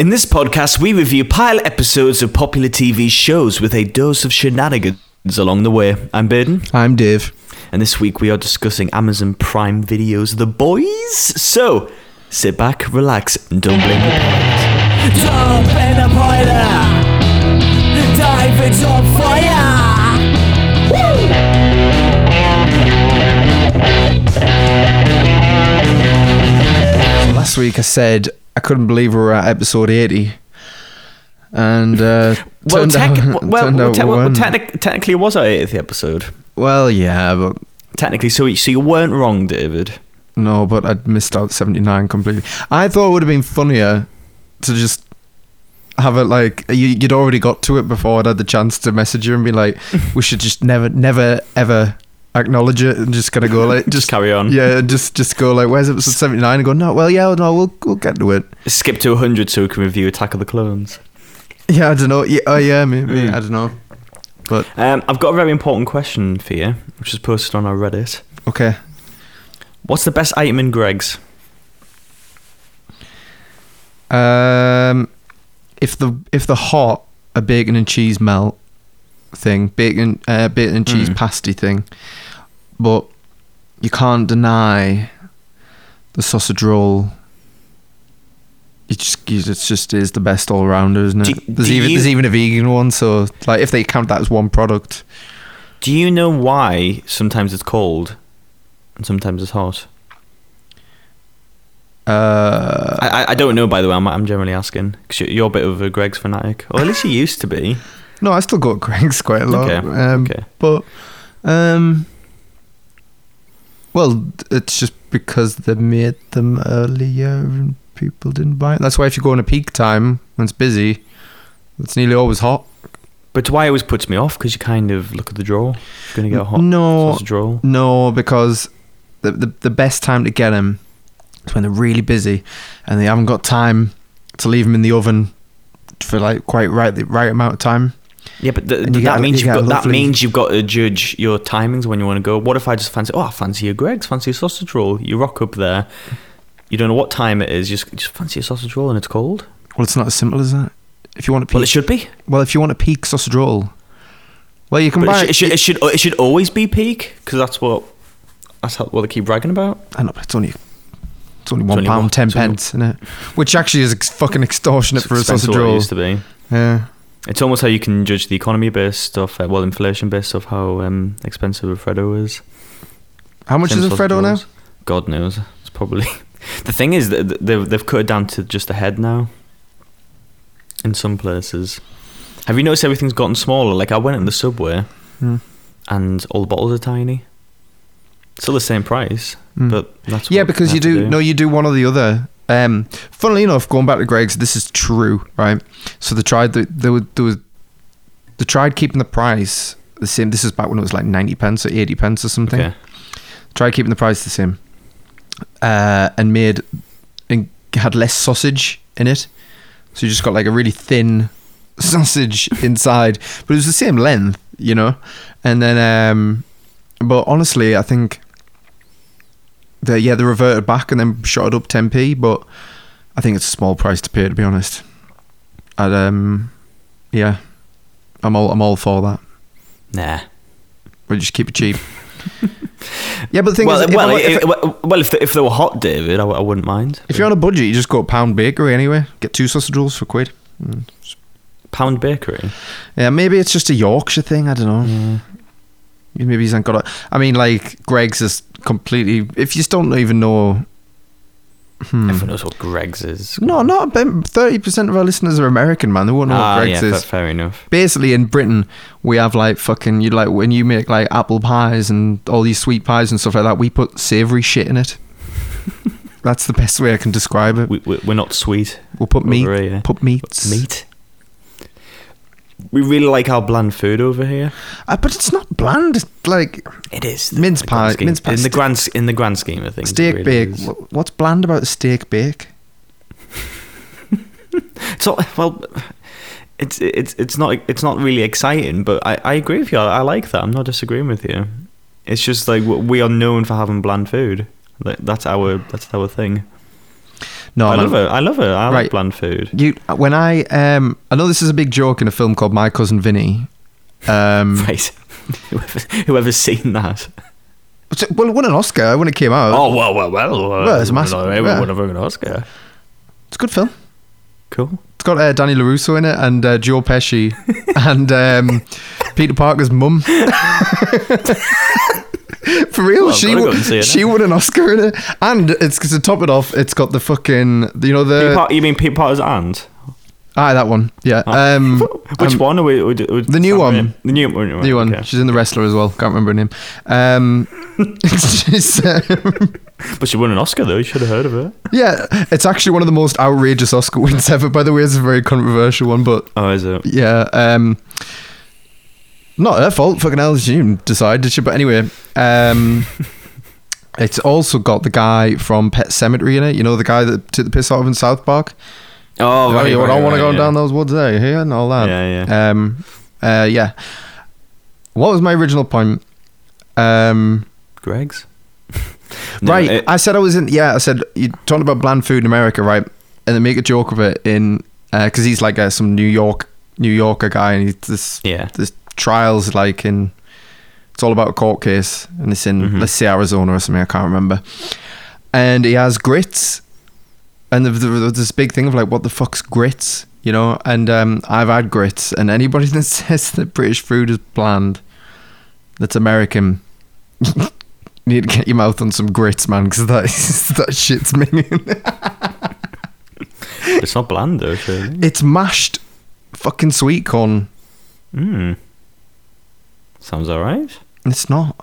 In this podcast, we review pilot episodes of popular TV shows with a dose of shenanigans along the way. I'm Baden, I'm Dave. and this week we are discussing Amazon Prime Video's The Boys. So, sit back, relax, and don't blame the parents. Jump in the boiler! Dive into fire! Last week I said I couldn't believe we were at episode 80. And uh, Well, tec- out, well, well, te- we well, technically, it was our 80th episode. well, yeah, but Technically, so, you- so you weren't wrong, David. no, but I'd missed out 79 completely. I thought it would have been funnier to just have it like you, you'd already got to it before I'd had the chance to message you and be like, we should just never, never, ever acknowledge it and just kind of go like, Just carry on. yeah, just just go like, where's episode 79? And go, no, well, yeah, no, we'll we'll get to it. Skip to 100 so we can review Attack of the Clones. Yeah, I don't know. Yeah, oh yeah, maybe. Mm. I don't know. But Um, I've got a very important question for you, which is posted on our Reddit. okay. What's the best item in Greggs? Um, if the if the hot a bacon and cheese melt thing, bacon uh, bacon and cheese Mm. pasty thing, but you can't deny the sausage roll. It just it just is the best all rounder, isn't it? Do- there's do even you- there's even a vegan one, so like if they count that as one product, Do you know why sometimes it's cold and sometimes it's hot? uh, I, I- don't know, by the way. I'm, I'm generally asking because you're, you're a bit of a Greggs fanatic, or at least you used to be. No, I still go to Greggs quite a lot. Okay, Um, okay. But um well, it's just because they made them earlier and people didn't buy it. That's why if you go in a peak time when it's busy, it's nearly always hot. But why it always puts me off because you kind of look at the draw. You're gonna get a hot No. roll. No, because the, the the best time to get them is when they're really busy and they haven't got time to leave them in the oven for like quite right the right amount of time. Yeah, but th- And you that get- means you you've get got, that means you've got to judge your timings when you want to go. What if I just fancy? Oh, I fancy a Greggs, fancy a sausage roll. You rock up there. You don't know what time it is. Just just fancy a sausage roll and it's cold. Well, it's not as simple as that. If you want a peak, Well, it should be. well, if you want a peak sausage roll, well, you can But buy it, should, it should it should it should always be peak because that's what that's how, what they keep bragging about. I know, but it's only it's only one pound ten pence, isn't it? Which actually is ex- fucking extortionate It's for a sausage what it roll. used to be. Yeah, It's almost how you can judge the economy-based off, uh, well, inflation-based off how um, expensive a Freddo is. how much Same is Freddo now? God knows. It's probably the thing is that they've they've cut it down to just a head now. In some places, have you noticed everything's gotten smaller? Like I went in the subway, Hmm. and all the bottles are tiny. Still the same price, Hmm. but that's Yeah, because you to do, no, you do one or the other. Um, funnily enough, going back to Greggs, this is true, right? So they tried the they were there was they tried keeping the price the same. This is back when it was like ninety pence or eighty pence or something. Okay. Tried keeping the price the same, uh, and made and had less sausage in it. So you just got like a really thin sausage inside, but it was the same length, you know. And then, um, but honestly, I think they yeah they reverted back and then shot it up 10p. But I think it's a small price to pay, to be honest. And um, yeah, I'm all I'm all for that. Nah. We just keep it cheap. yeah, but the thing Well, is, if, well, I- if- if, well, if they, if they were hot, David, I wouldn't mind. if you're on a budget, you just go to Pound Bakery anyway. Get two sausage rolls for quid. Mm. Pound Bakery, Yeah, maybe it's just a Yorkshire thing. I don't know. Maybe he's not got a. I mean, like Greggs is completely. If you just don't even know. Hmm. everyone knows what Greggs is. No, not thirty percent of our listeners are American, man. They won't know ah, what yeah, Greggs fa- is. fair enough. Basically, in Britain, we have like fucking you like when you make like apple pies and all these sweet pies and stuff like that. We put savory shit in it. That's the best way I can describe it. We, we're not sweet. We'll put meat, over here. put meats, Meat. We really like our bland food over here. Uh, but it's not bland. It's like It is Mince the grand pie- mince pie in the grand in the grand scheme of things. steak really bake. is. What's bland about a steak bake? So well, it's it's it's not it's not really exciting, but I, I agree with you. I, I like that. I'm not disagreeing with you. It's just like we are known for having bland food. That's our that's our thing. No, I love it. I love it. I like Right. bland food. You when I um I know this is a big joke in a film called My Cousin Vinny. Um, Right. Whoever, whoever's seen that. well, it won an Oscar when it came out. Oh well, well, well. Well, it's a massive- Everyone yeah. won an Oscar. It's a good film. Cool. It's got uh, Danny LaRusso in it and uh, Joe Pesci and um, Peter Parker's mum. For real, Well, she gotta go won, and see it she won an Oscar in it, and it's because to top it off, it's got the fucking you know Pete the Pot- you mean Pete Potter's aunt? ah that one yeah Oh. um Which um, one? Are we, we, we, The new one. The new one. new one okay. she's in the wrestler as well can't remember her name um um, But she won an Oscar though. You should have heard of her. yeah it's actually one of the most outrageous Oscar wins ever by the way it's a very controversial one but Oh, is it? Yeah. Um, not her fault. Fucking hell, she did she? But anyway, um, it's also got the guy from Pet Sematary in it. You know, the guy that took the piss out of in South Park. Oh, right. you right, don't want right, to go yeah. down those woods there, here and all that. Yeah, yeah. Um, uh, yeah. What was my original point? Um, Greggs. No, right. it- I said I was in. Yeah, I said you talking about bland food in America, right? And they make a joke of it in because he's like a, some New York New Yorker guy, and he's this yeah. this trials like in it's all about a court case and it's in Mhm. let's say Arizona or something I can't remember and he has grits and there- there- there's this big thing of like what the fuck's grits you know and um, I've had grits and anybody that says that British food is bland that's American you need to get your mouth on some grits man because that, that shit's minging It's not bland though, surely. it's mashed fucking sweet corn Mm. Sounds alright. It's not.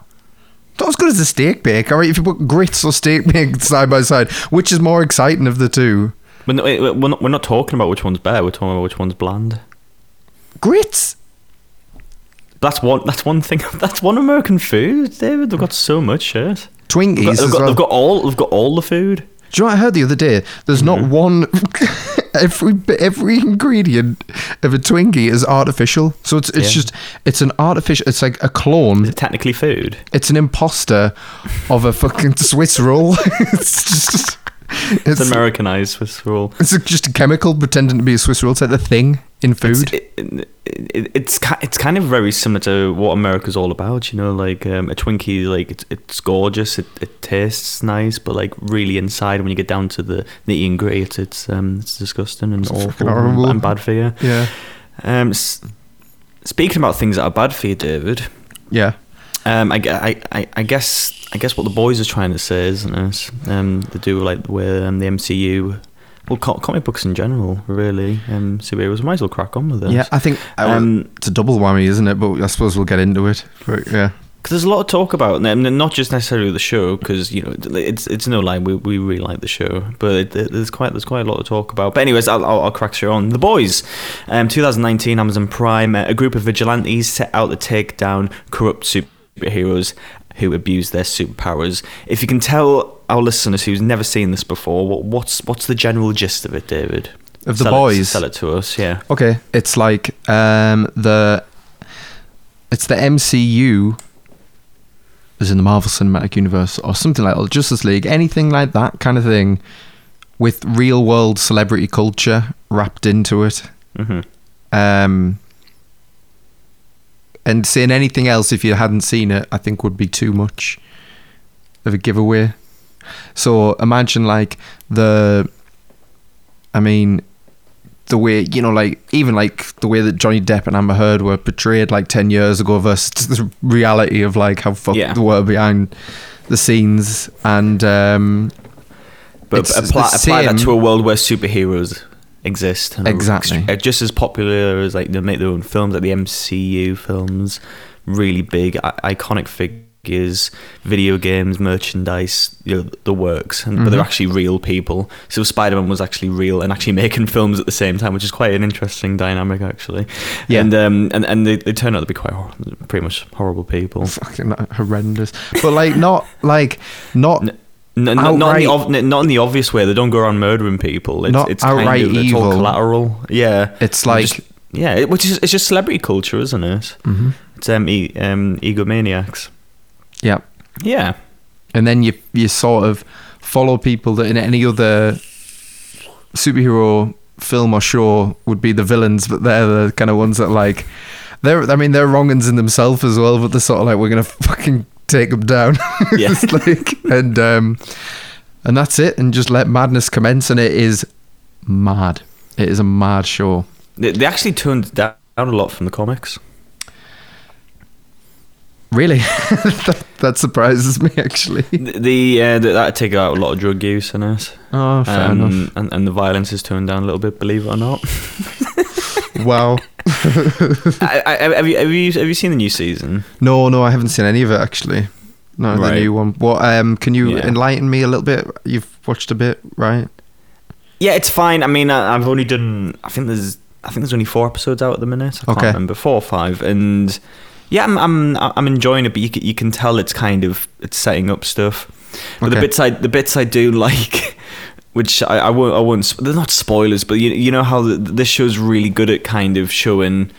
Not as good as a steak bake. All right, if you put grits or steak bake side by side, which is more exciting of the two? But no, wait, we're not, we're not talking about which one's better. We're talking about which one's bland. Grits. That's one. That's one thing. That's one American food, David. They've got so much shit. Twinkies They've got, they've got, well. they've got all. They've got all the food. Do you know what I heard the other day? There's not Mm-hmm. one. every every ingredient of a Twinkie is artificial. So it's it's Yeah. just it's an artificial. It's like a clone. Is it technically food? It's an imposter of a fucking Swiss roll. it's just. It's, It's, Americanized Swiss roll. it's just a chemical pretending to be a Swiss roll. It's like the thing in food. It's, it, it, it's ki- it's kind of very similar to what America's all about. You know, like um, a Twinkie, like it's, it's gorgeous, it, it tastes nice, but like really inside, when you get down to the nitty and gritty, it's it's, um, it's disgusting and awful and, horrible. and bad for you. yeah. Um, s- speaking about things that are bad for you, David. Yeah. Um, I, I, I guess I guess what the boys are trying to say, isn't it? Um, they do like where um, the MCU, well, co- comic books in general, really. Um, superheroes might as well crack on with it. Yeah, I think um, Um, it's a double whammy, isn't it? But I suppose we'll get into it. But yeah, Because there's a lot of talk about, and not just necessarily the show, because you know it's it's no lie, we, we really like the show, but it, there's quite there's quite a lot to talk about. But anyways, I'll, I'll, I'll crack straight on. The Boys, um, 2019, Amazon Prime, uh, a group of vigilantes set out to take down corrupt superheroes who abuse their superpowers. If you can tell our listeners who's never seen this before, what, what's what's the general gist of it, David? Of The Sell it- Boys? sell it to us, yeah. okay. It's like um, the it's the MCU, as in the Marvel Cinematic Universe, or something like that, Justice League, anything like that kind of thing, with real world celebrity culture wrapped into it. hmm Um, and saying anything else if you hadn't seen it, I think would be too much of a giveaway. So imagine like the, I mean, the way you know, like even like the way that Johnny Depp and Amber Heard were portrayed like ten years ago versus the reality of like how fucked Yeah. they were behind the scenes and um, But apply, apply that to a world where superheroes exist. and Exactly. ext- just as popular as like they make their own films, like the MCU films, really big, I- iconic figures, video games, merchandise, you know, the works. And, But they're Mhm. actually real people. So Spider Man was actually real and actually making films at the same time, which is quite an interesting dynamic, actually. Yeah. And um, and, and they, they turn out to be quite hor- pretty much horrible people. fucking horrendous. But like not like not No, no, not, in Outright- the ov- not in the obvious way. They don't go around murdering people. It's, Not it's kind outright of, it's all collateral. Yeah, It's like- just- yeah, it, which is it's just celebrity culture, isn't it? Mhm. It's um, e- um egomaniacs. Yeah. Yeah, and then you you sort of follow people that in any other superhero film or show would be the villains, but they're the kind of ones that like they're. I mean, they're wrongins in themselves as well, but they're sort of like we're gonna fucking take them down. Yeah. Like and um and that's it, and just let madness commence, and it is mad. It is a mad show. They, they actually toned down a lot from the comics. Really, that, that surprises me actually. The, the uh, that take out a lot of drug use in it. Oh, fair Um, enough. And, and the violence is toned down a little bit, believe it or not. Wow. I, I, have, you, have, you, have you seen the new season? No, no, I haven't seen any of it actually. No, the new one. What? Um, can you Yeah. enlighten me a little bit? You've watched a bit, right? Yeah, it's fine. I mean, I, I've only done. I think there's. I think there's only four episodes out at the minute. I can't Okay. remember four or five, and yeah, I'm I'm I'm enjoying it. But you can, you can tell it's kind of it's setting up stuff. But the bits I the bits I do like, which I, I won't I won't. They're not spoilers, but you you know how the, this show's really good at kind of showing.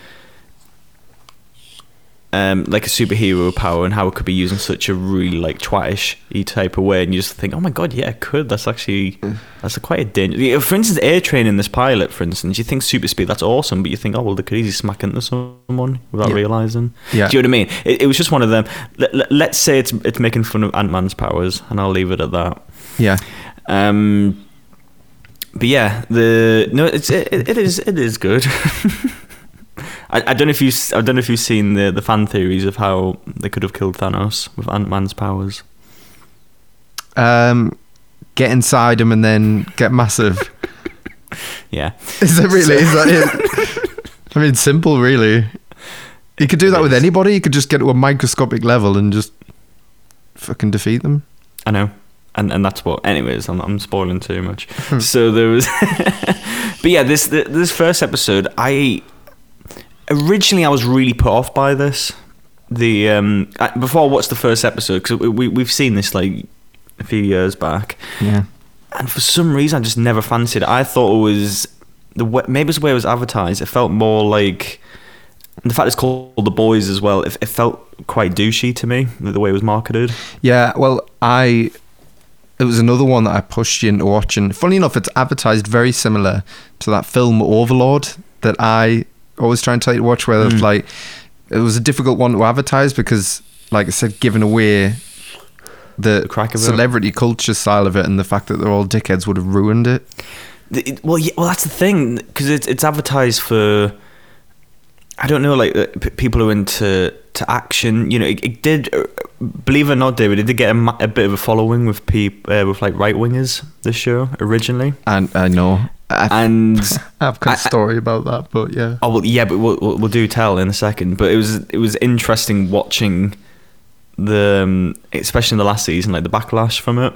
Um, like a superhero power and how it could be used in such a really like twatish type of way, and you just think, oh my god, yeah, it could. That's actually that's a quite a danger. For instance, A-Train in this pilot, for instance, you think super speed, that's awesome, but you think, oh well, they could easily smack into someone without Yeah. realizing. Yeah. Do you know what I mean? It, it was just one of them. Let, let, let's say it's it's making fun of Ant Man's powers, and I'll leave it at that. Yeah. Um, but yeah, the no, it's it, it is it is good. I, I don't know if you I don't know if you've seen the the fan theories of how they could have killed Thanos with Ant Man's powers. Um, get inside him and then get massive. Yeah, Is that really? Is that it? I mean, simple, really. You could do that with anybody. You could just get to a microscopic level and just fucking defeat them. I know. And and that's what. Anyways, I'm I'm spoiling too much. so there was, but yeah, this this first episode, I originally I was really put off by this. The um I, before I watched the first episode because we, we we've seen this like a few years back, Yeah. and for some reason I just never fancied it. I thought it was the way, maybe it's the way it was advertised. It felt more like the fact it's called The Boys as well. It, it felt quite douchey to me the way it was marketed. Yeah, well, I. It was another one that I pushed you into watching. Funny enough, it's advertised very similar to that film Overlord that I always try and tell you to watch, where Mm. like it was a difficult one to advertise because, like I said, giving away the, The crack of it. celebrity culture style of it and the fact that they're all dickheads would have ruined it. It- well, yeah, well, that's the thing because it's it's advertised for. I don't know, like uh, p- people who are into to action. You know, it, it did. uh, Believe it or not, David, it did get a, ma- a bit of a following with peop, uh, with like right wingers. This show originally, And I know. I, and I've got a story about that, but yeah. oh well, yeah, but we'll, we'll, we'll do tell in a second. But it was it was interesting watching the um, especially in the last season, like the backlash from it,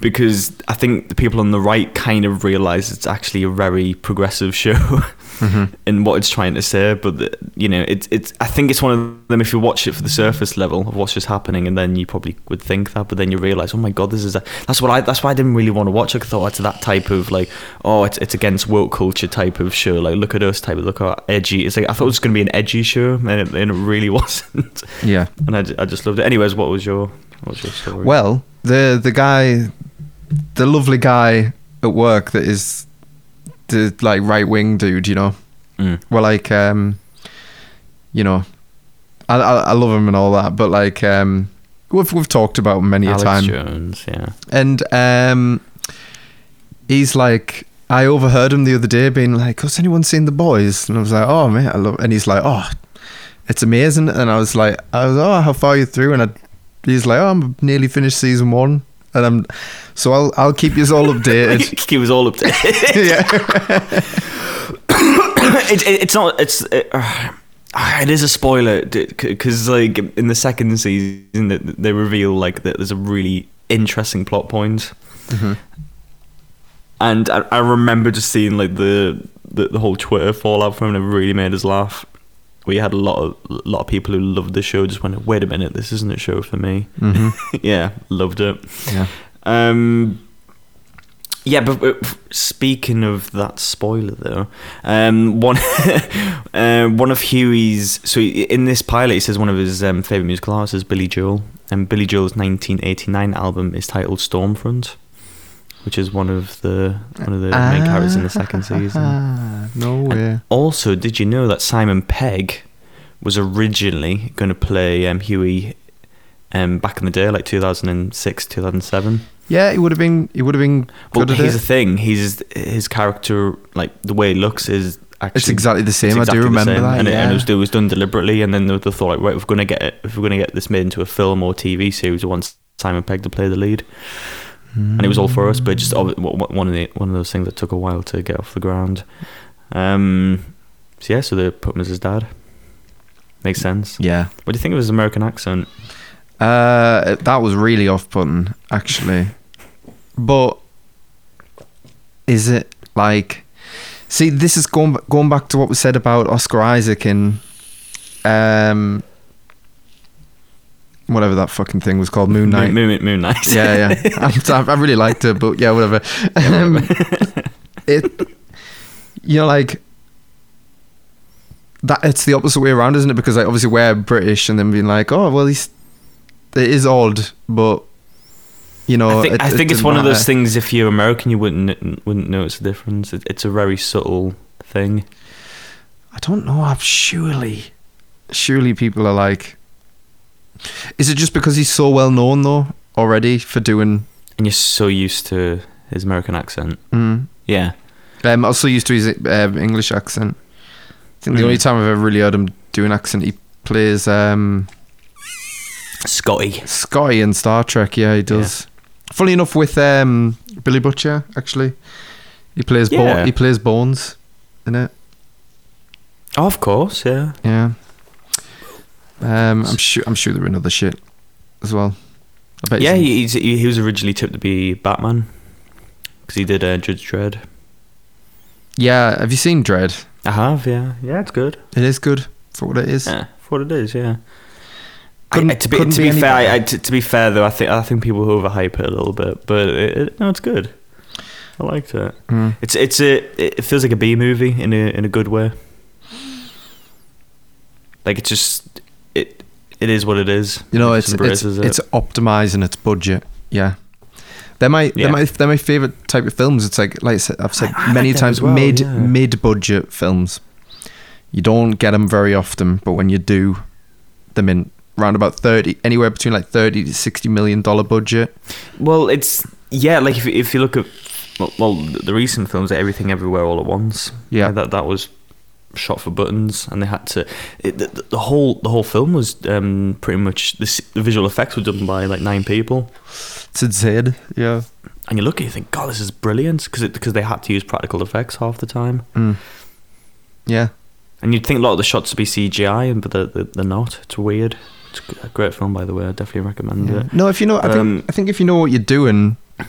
because I think the people on the right kind of realize it's actually a very progressive show. Mm-hmm. in what it's trying to say, but the, you know, it's it's. I think it's one of them. If you watch it for the surface level of what's just happening, and then you probably would think that, but then you realize, oh my god, this is a. That's what I. That's why I didn't really want to watch it. I thought it's that type of like, oh, it's it's against woke culture type of show. Like, look at us type of look how edgy. It's like I thought it was going to be an edgy show, and it, and it really wasn't. Yeah. And I, I just loved it. Anyways, what was your what was your story? Well, the the guy, the lovely guy at work that is the like right wing dude, you know. Mm. Well, like, um, you know, I, I I love him and all that, but like, um, we've we've talked about him many Alex a time, Jones, yeah. and um, he's like. I overheard him the other day being like, "Has anyone seen the boys?" And I was like, "Oh man, I love." And he's like, "Oh, it's amazing." And I was like, "I was oh, how far are you through?" And I, he's like, "Oh, I'm nearly finished season one." And I'm, so I'll I'll keep you all updated. he was all updated. yeah, it, it, it's not. It's it, uh, it is a spoiler because like in the second season they, they reveal like that there's a really interesting plot point. point, and I, I remember just seeing like the, the the whole Twitter fallout from it. It really made us laugh. We had a lot of a lot of people who loved the show just went, wait a minute, this isn't a show for me. yeah, loved it. yeah. Um, yeah, but speaking of that spoiler, though, um, one uh, one of Hughie's so in this pilot, he says one of his um, favorite musical artists is Billy Joel, and Billy Joel's 1989 album is titled Stormfront. Which is one of the one of the main characters in the second season. Ah, no way. Also, did you know that Simon Pegg was originally going to play um, Hughie um, back in the day, like 2006, 2007? Yeah, it would have been. It would have been Well, here's the it. thing: he's his character, like the way it looks, is actually It's exactly the same. I do remember same. that. and, it, and it, was, it was done deliberately. And then they, thought, like, right, if we're going to get it, if we're going to get this made into a film or TV series, we want Simon Pegg to play the lead. And it was all for us, but just ob- w- w- one of the one of those things that took a while to get off the ground. Um, so yeah, so they put him as his dad. Makes sense. yeah. What do you think of his American accent? Uh, that was really off-putting, actually. But is it like? See, this is going going back to what we said about Oscar Isaac in, um, whatever that fucking thing was called, Moon Knight. Moon, Moon, Moon Knight. yeah, yeah. I'm, I really liked it, but yeah, whatever. Um, it, you know, like that. It's the opposite way around, isn't it? Because like obviously we're British, and then being like, oh well, he's it is odd, but you know, I think, it- I it it's one of those things. If you're American, you wouldn't wouldn't notice the difference. It, it's a very subtle thing. I don't know. I'm surely, surely people are like. Is it just because he's so well known though already for doing? and you're so used to his American accent. Mm, Yeah, I'm also used to his um, English accent. I think the Mm. only time I've ever really heard him do an accent, he plays um, Scotty. Scotty in Star Trek. Yeah, he does. Funny enough, with um, Billy Butcher, actually, he plays Bo- he plays Bones in it. Oh, of course, yeah. Yeah. Um, I'm sure. I'm sure they're another shit as well. I bet. Yeah, he, he's, he, was originally tipped to be Batman because he did uh, Judge Dredd. yeah. Have you seen Dredd? I have, yeah. Yeah, it's good. It is good for what it is. Yeah, for what it is, yeah. I, to be, to be be, fair. I- to, to be fair though, I think I think people overhype it a little bit, but it, it, no, it's good. I liked it. Mm. It's it's a it feels like a B movie in a in a good way. Like it's just it it is what it is. You know, It it's it's it. it's optimizing its budget. Yeah. They're my Yeah. they're my they're my favorite type of films. It's like like I said, I've said I- I many like times well, mid yeah. mid budget films. You don't get them very often, but when you do, them in around about thirty, anywhere between like thirty to sixty million dollar budget. Well, it's yeah. Like if if you look at well, well the recent films, Everything Everywhere All at Once. Yeah. that that was shot for buttons, and they had to. It, the, the whole the whole film was um, pretty much the, the visual effects were done by like nine people. It's insane. Yeah. And you look at you think, God, this is brilliant because because they had to use practical effects half the time. Mm. Yeah. And you'd think a lot of the shots would be CGI, but they're, they're, not. It's weird. It's a great film, by the way. I definitely recommend Yeah. it. No, if you know, I think Um, I think if you know what you're doing, and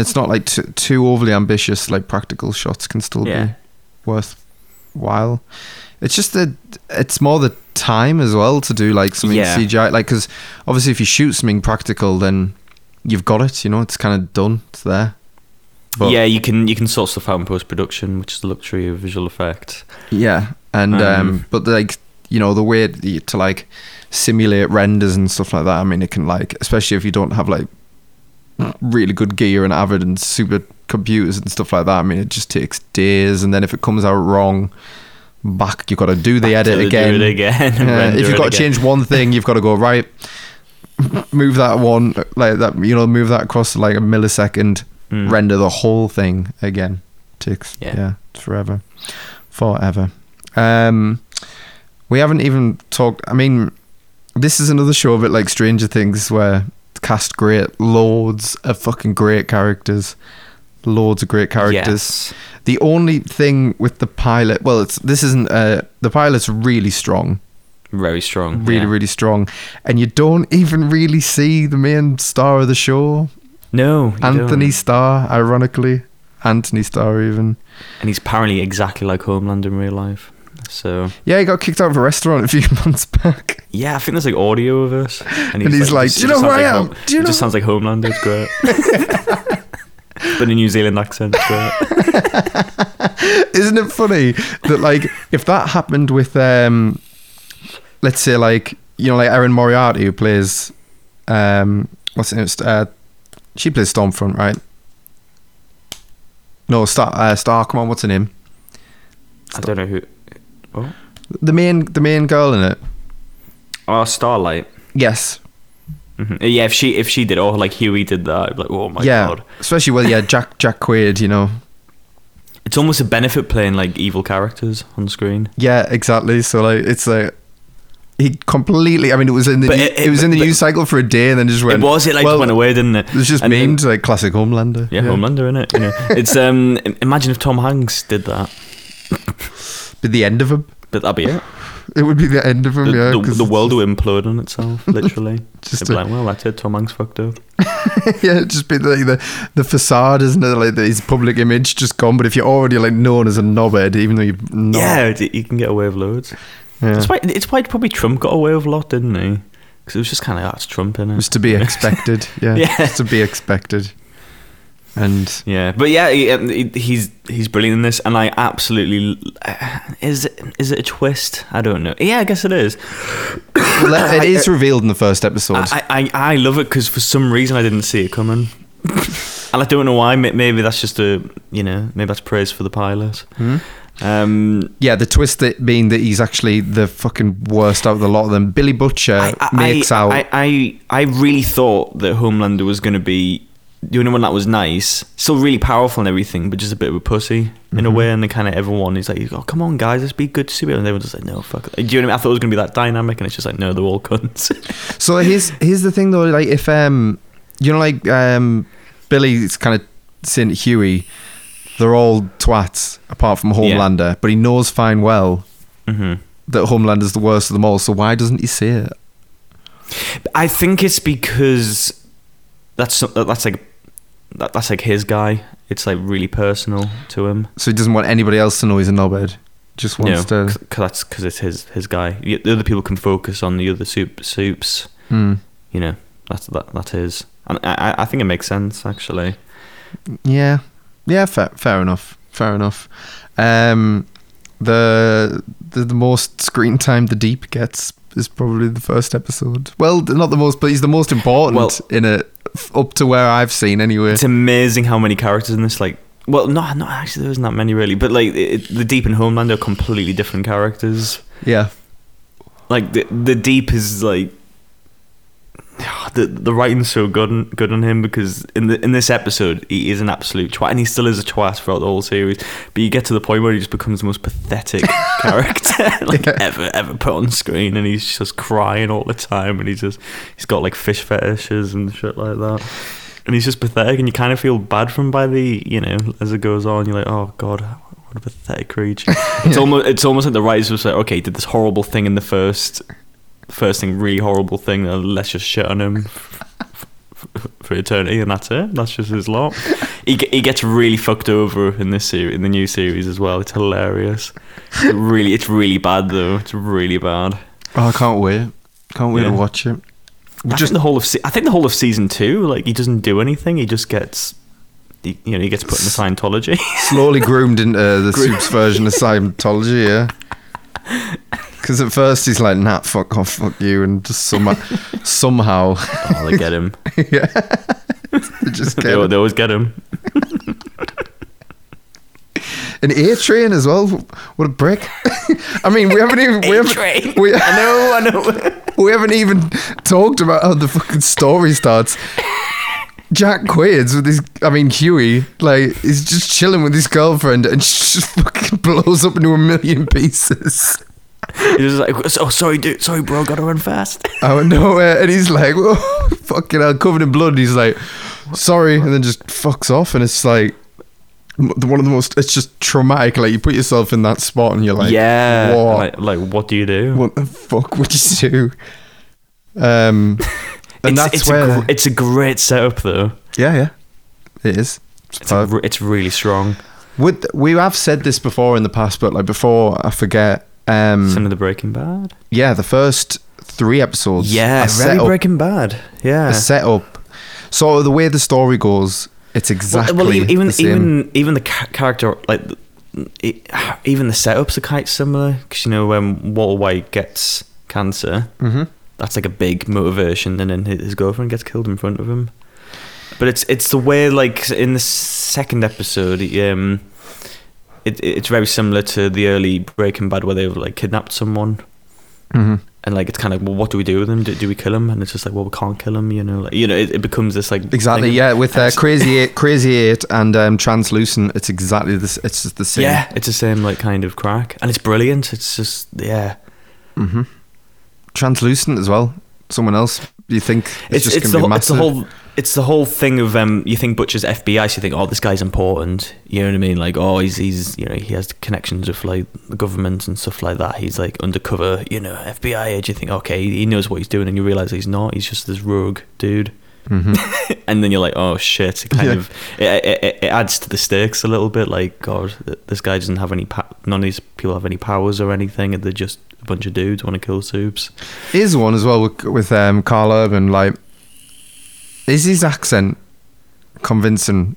it's not like t- too overly ambitious, like practical shots can still Yeah. be worthwhile. It's just that it's more the time as well to do like something Yeah. CGI, like because obviously if you shoot something practical, then you've got it. You know, it's kind of done. It's there. But- yeah, you can you can sort stuff out in post production, which is the luxury of visual effects. Yeah, and um, Um, but like you know the way to like simulate renders and stuff like that. I mean, it can like especially if you don't have like really good gear and Avid and super computers and stuff like that. I mean, it just takes days, and then if it comes out wrong, back you've got to do the Back edit again. Do it again. render if you've got to change one thing, you've got to go right. Move that one like that. You know, move that across like a millisecond Mm. render the whole thing again. Takes yeah, Yeah. forever, forever. Um, we haven't even talked. I mean, this is another show a bit like Stranger Things where cast great, loads of fucking great characters, loads of great characters. Yes. The only thing with the pilot, well, it's this isn't. Uh, the pilot's really strong, Very strong. really, yeah. really strong, and you don't even really see the main star of the show, No. Antony don't. Starr. Ironically, Antony Starr even. And he's apparently exactly like Homeland in real life. So Yeah, he got kicked out of a restaurant a few months back. yeah, I think there's like audio of it, and And he's like, it "Do you know who I like am? Home- Do you it just sounds like Homeland. It's great. but in a New Zealand accent. Isn't it funny that like if that happened with um, let's say like you know like Erin Moriarty who plays um what's it uh she plays Stormfront right No, Star. Uh, Star. Come on, what's her name? I don't know who. Oh, The main, the main girl in it. oh Starlight. Yes. hmm Yeah, if she if she did, or like Hughie did that, I'd be like, oh my yeah. god. Especially well, yeah, Jack Jack Quaid. You know. It's almost a benefit playing like evil characters on screen. Yeah, exactly. So like, it's like he completely. I mean, it was in the But new- it- it, was in the news cycle for a day, and then just went. it was it like well, went away, didn't it? It was just And memed like classic Homelander. Yeah, Homelander in it. You know, it's um. Imagine if Tom Hanks did that, But the end of him, but that'd be it. it would be the end of him. The, yeah, the, the world would implode on itself, literally. Just be a- like, well, that's it. Tom Hanks fucked up. yeah, it'd just be like the the facade, isn't it? Like his public image just gone. But if you're already like known as a knobhead, even though you're not, Yeah, you can get away with loads. yeah. It's why it's why probably Trump got away with a lot, didn't he? Because it was just kind of oh, that's Trump in it it. was to be expected. Yeah, Yeah. it's to be expected. And Yeah, but yeah, he, um, he's he's brilliant in this, and I absolutely is it, is it a twist? I don't know. Yeah, I guess it is. Well, it is revealed in the first episode. I I, I love it because for some reason I didn't see it coming, and I don't know why. Maybe that's just a you know maybe that's praise for the pilot. Hmm? Um, yeah, the twist that being that he's actually the fucking worst out of the lot of them. Billy Butcher I, I, makes I, out. I, I I really thought that Homelander was going to be the only one that was nice, still really powerful and everything, but just a bit of a pussy in a way. And the kind of everyone is like, "Oh, come on, guys, let's be good to superheroes." And everyone's just like, "No, fuck." Do you know what I mean? I thought it was going to be that dynamic, and it's just like, no, they're all cunts. So here's here's the thing though, like if um you know like um Billy's kind of saying Hughie, they're all twats apart from Yeah. Homelander, but he knows fine well hmm that Homelander's the worst of them all. So why doesn't he say it? I think it's because that's that's like that, that's like his guy. It's like really personal to him. So he doesn't want anybody else to know he's a knobhead. Just wants No, to. because that's because it's his his guy. The other people can focus on the other soup soups. Hmm. You know, that's that that's. And I I- I think it makes sense actually. Yeah, yeah, fair, fair enough, fair enough. Um, the, the the most screen time the deep gets is probably the first episode. Well, not the most, but he's the most important Well- in it, up to where I've seen anyway. It's amazing how many characters in this. Like, well, no, not actually. There isn't that many really, but like it, the Deep and Homeland are completely different characters. Yeah, Like the the Deep is like. Ah, the the writing's so good on, good on him because in the in this episode he is an absolute twat and he still is a twat throughout the whole series. But you get to the point where he just becomes the most pathetic character like Yeah. ever ever put on screen, and he's just crying all the time, and he's just he's got like fish fetishes and shit like that. And he's just pathetic, and you kind of feel bad for him by the you know as it goes on. You're like, oh god, what a pathetic creature. It's almost it's almost like the writers were like, okay, he did this horrible thing in the first first thing, really horrible thing. uh, Let's just shit on him for eternity, and that's it. That's just his lot. He he gets really fucked over in this series, in the new series as well. It's hilarious. It's really, it's really bad though. It's really bad. oh, I can't wait, can't wait Yeah. to watch it. I Just think the whole of se- I think the whole of season two, like he doesn't do anything. He just gets, he, you know, he gets put into Scientology. slowly groomed into the Gro- Soups version of Scientology. Yeah. Because at first he's like, "Nah, fuck off, fuck you," and just somehow, somehow, oh, they get him. yeah, they just get al- it. they always get him. An A train as well. What a brick! I mean, we haven't even we haven't, A-Train. we, I know, I know. we haven't even talked about how the fucking story starts. Jack Quaid's with his, I mean Hughie, like he's just chilling with his girlfriend, and she just fucking blows up into a million pieces He's just like, oh, sorry, dude, sorry, bro, gotta run fast. out of nowhere, and he's like, oh, fucking hell, covered in blood. And he's like, sorry, and then just fucks off, and it's like one of the most. It's just traumatic. Like you put yourself in that spot, and you're like, yeah, what? like, like, what do you do? what the fuck would you do? Um, and it's, that's it's where, a, gr- it's a great setup though. yeah, yeah, it is. It's It's, a, it's really strong. Would we have said this before in the past, but like before I forget. Um, Some of the Breaking Bad. yeah, the first three episodes. Yeah, very up, Breaking Bad. Yeah. set up. So the way the story goes, it's exactly well, e- even the same. even even the character like it, even the setups are quite similar because you know when Walter White gets cancer, hmm that's like a big motivation, and then his girlfriend gets killed in front of him. But it's it's the way like in the second episode, um, it it's very similar to the early Breaking Bad where they've like kidnapped someone. hmm And like it's kind of well, what do we do with them? Do, do we kill them? And it's just like, well, we can't kill them, You know, like, you know, it, it becomes this like Exactly. thing. Yeah, with uh, Crazy Eight, Crazy Eight, and um, Translucent, it's exactly this. It's just the same. Yeah, it's the same like kind of crack, and it's brilliant. It's just yeah, Mm-hmm. Translucent as well. Someone else. You think it's it's, just it's the whole, it's the whole it's the whole thing of um you think Butcher's FBI, so you think oh this guy's important. You know what I mean? Like oh he's he's you know he has connections with like the government and stuff like that. He's like undercover, you know FBI agent. You think okay he knows what he's doing, and you realize he's not. He's just this rogue dude. Mhm. and then you're like, oh shit! It kind Yeah. of it, it, it adds to the stakes a little bit. Like, God, this guy doesn't have any. Pa- none of these people have any powers or anything, and they're just a bunch of dudes want to kill soups. Here's one as well with, with um, Karl Urban. Like, is his accent convincing?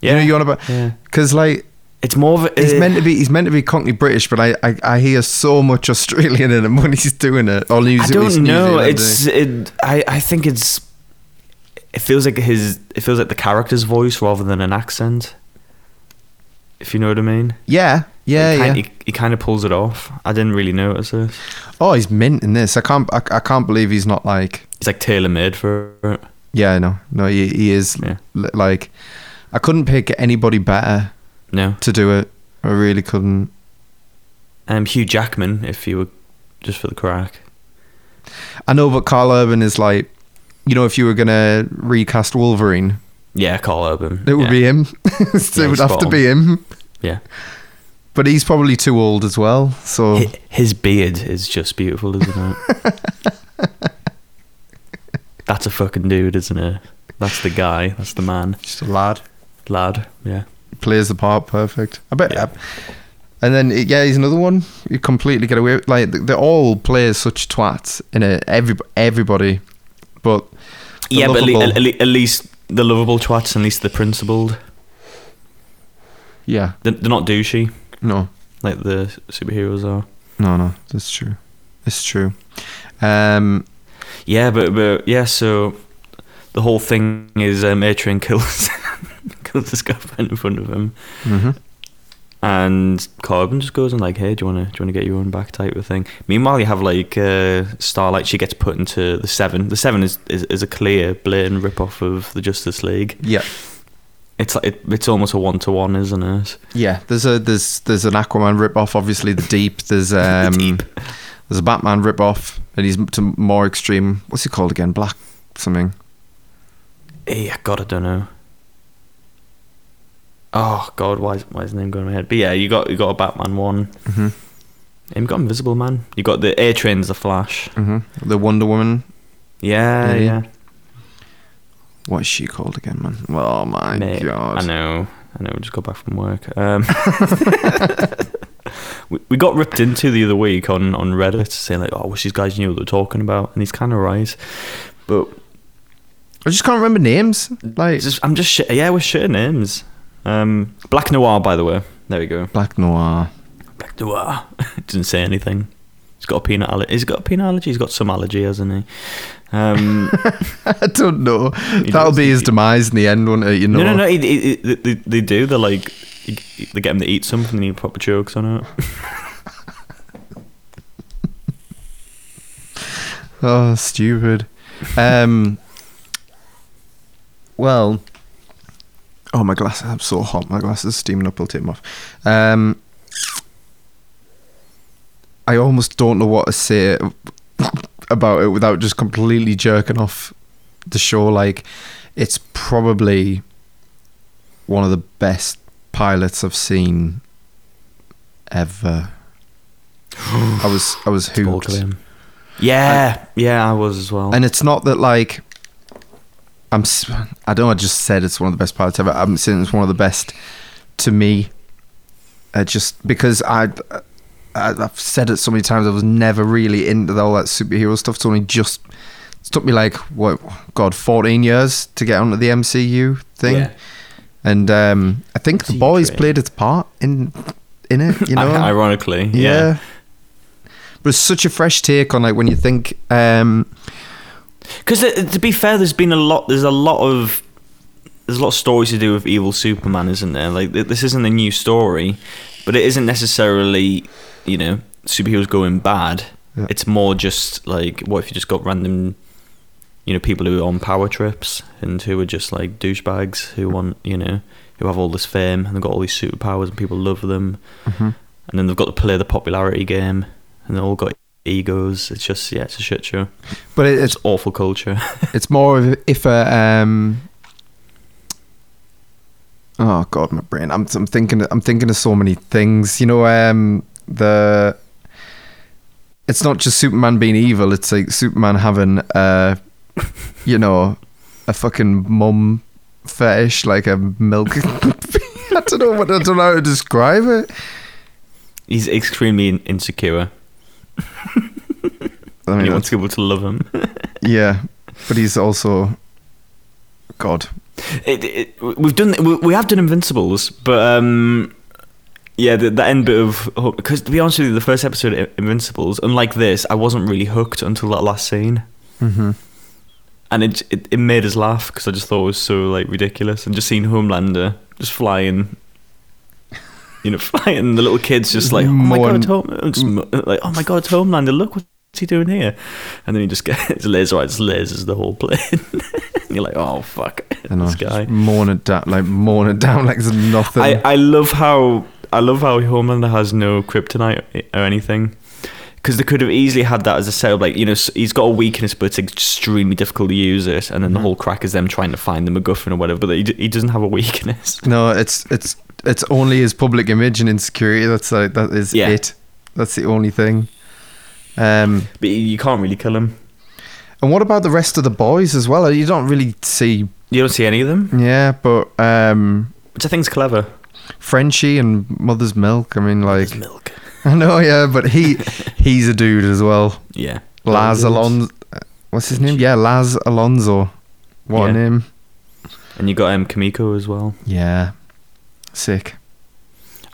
Yeah, You know, you on about yeah. because like It's more of a, he's uh, meant to be he's meant to be Cockney British, but I, I, I hear so much Australian in him when he's doing it. Or New, I don't New know. Zealand, It's it. I I think it's. It feels like his. It feels like the character's voice rather than an accent. If you know what I mean. yeah, yeah, he yeah. kind, He, he kind of pulls it off. I didn't really notice it. oh, he's mint in this. I can't I, I can't believe he's not like He's like tailor made for it. yeah no no he, he is Yeah. li- like I couldn't pick anybody better No. to do it. I really couldn't. Um, Hugh Jackman, if you were just for the crack. I know, but Karl Urban is like, you know, if you were gonna recast Wolverine, Yeah, Karl Urban. it would yeah. be him. so Yeah, it would have to on. be him. Yeah. But he's probably too old as well. So His beard is just beautiful, isn't it? That's a fucking dude, isn't it? That's the guy. That's the man. just a lad. Lad. Yeah. Plays the part perfect. I bet. Yeah. And then yeah, he's another one. You completely get away. With, like they all play such twats in it. Every everybody, but yeah, but at, le- at, le- at least the lovable twats, at least the principled. yeah, They're, they're not douchey no, like the superheroes are. no, no. That's true. It's true. Um, Yeah, but but yeah, so the whole thing is um, Adrian kills kills his girlfriend in front of him, mhm. And Corbin just goes and like, "Hey, do you want to do you want to get your own back?" type of thing. Meanwhile, you have like uh, Starlight. She gets put into the Seven. The Seven is is, is a clear, blatant rip off of the Justice League. Yeah, It's like it, it's almost a one to one, isn't it? yeah. There's a there's there's an Aquaman rip off. Obviously, the Deep. There's um, Deep. there's a Batman rip off, and he's to more extreme. What's he called again? Black something. Yeah, God, I don't know. Oh God, why is, why is his name going in my head? But yeah, you got you got a Batman one. hmm You got Invisible Man. You got the A Train's the Flash. hmm The Wonder Woman. Yeah, Maybe. yeah. What is she called again, man? Oh my Mate, god! I know, I know. We just got back from work. Um, we, we got ripped into the other week on on Reddit saying like, "Oh, I wish these guys knew what they're talking about," and he's kind of right. But I just can't remember names. Like just, I'm just sh- yeah, we're shitting names. Um, Black Noir, by the way. There we go. Black Noir. Black Noir doesn't say anything. He's got a peanut allergy. He's got a peanut allergy. He's got some allergy, hasn't he? Um, I don't know. That'll be his demise in the end, won't it? You know. no, no, no. He, he, he- they, they do. They're like they get him to eat something and he proper jokes on it. Oh, stupid. Um. Well. Oh, my glasses. I'm so hot. My glasses are steaming up. I'll take them off. Um. I almost don't know what to say about it without just completely jerking off the show. Like, it's probably one of the best pilots I've seen ever. I was I was hooked. Yeah, yeah, I was as well. And it's not that like I'm. I don't. know, I just said it's one of the best pilots ever. I'm saying it's one of the best to me. Uh, just because I, I, I've said it so many times. I was never really into all that superhero stuff. It's only just. It took me like what God, fourteen years to get onto the MCU thing, Yeah. and um, I think the boys played its part in in it. You know, ironically, yeah. yeah. But it's such a fresh take on like when you think um, Because to be fair, there's been a lot. There's a lot of there's a lot of stories to do with evil Superman, isn't there? Like this isn't a new story, but it isn't necessarily you know superheroes going bad. Yeah. It's more just like what if you just got random, you know, people who are on power trips and who are just like douchebags who want you know who have all this fame and they've got all these superpowers and people love them, Mhm. and then they've got to play the popularity game and they all got egos. It's just yeah, it's a shit show. But it, it's It's awful culture. it's more of if a um. Oh God, my brain. I'm I'm thinking I'm thinking of so many things. You know, um, the. It's not just Superman being evil. It's like Superman having uh, you know, a fucking mum fetish, like a milk. I don't know what I don't know how to describe it. He's extremely insecure. I mean, he wants people to love him. yeah, but he's also God. It, it, we've done we, we have done Invincibles, but um, yeah, the, the end bit of because to be honest with you, the first episode of Invincibles, unlike this, I wasn't really hooked until that last scene, Mm-hmm. and it it, it made us laugh because I just thought it was so like ridiculous, and just seeing Homelander just flying. You know, flying. The little kids just like, oh my god, and- it's Home, just like, oh my god, it's Homelander. Look what's he doing here, and then he just gets laser right, just lasers the whole plane. you're like, oh fuck, know, this guy. mourn it down, like mourn it down like there's nothing. I, I love how I love how Homelander has no kryptonite or anything. Because they could have easily had that as a setup, like you know, he's got a weakness, but it's extremely difficult to use it, and then the mm-hmm. whole crack is them trying to find the MacGuffin or whatever. But he, d- he doesn't have a weakness. no, it's it's it's only his public image and insecurity. That's like that is Yeah. it. That's the only thing. Um, But you- you can't really kill him. and what about the rest of the boys as well? You don't really see, You don't see any of them, yeah, but um, which I think's clever. Frenchie and Mother's Milk. I mean, like There's milk. I know, yeah, but he he's a dude as well. Yeah. Laz Alonso. What's his name? Yeah, Laz Alonso. What a name. And you got um, Kimiko as well. Yeah, sick.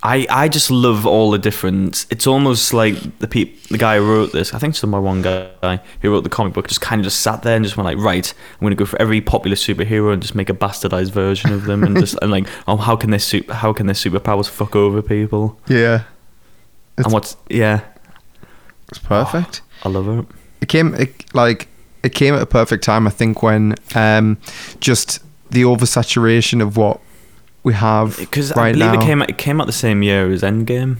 I, I just love all the different. It's almost like the peop, the guy who wrote this. I think it's my one guy who wrote the comic book. Just kind of just sat there and just went like, right, I'm going to go for every popular superhero and just make a bastardized version of them and just and like, oh, how can their super, how can their superpowers fuck over people? Yeah, It's- and what's yeah, it's perfect. I love it. it came it, like it came at a perfect time i think when um just the oversaturation of what we have Because I believe now it came out, it came out the same year as Endgame.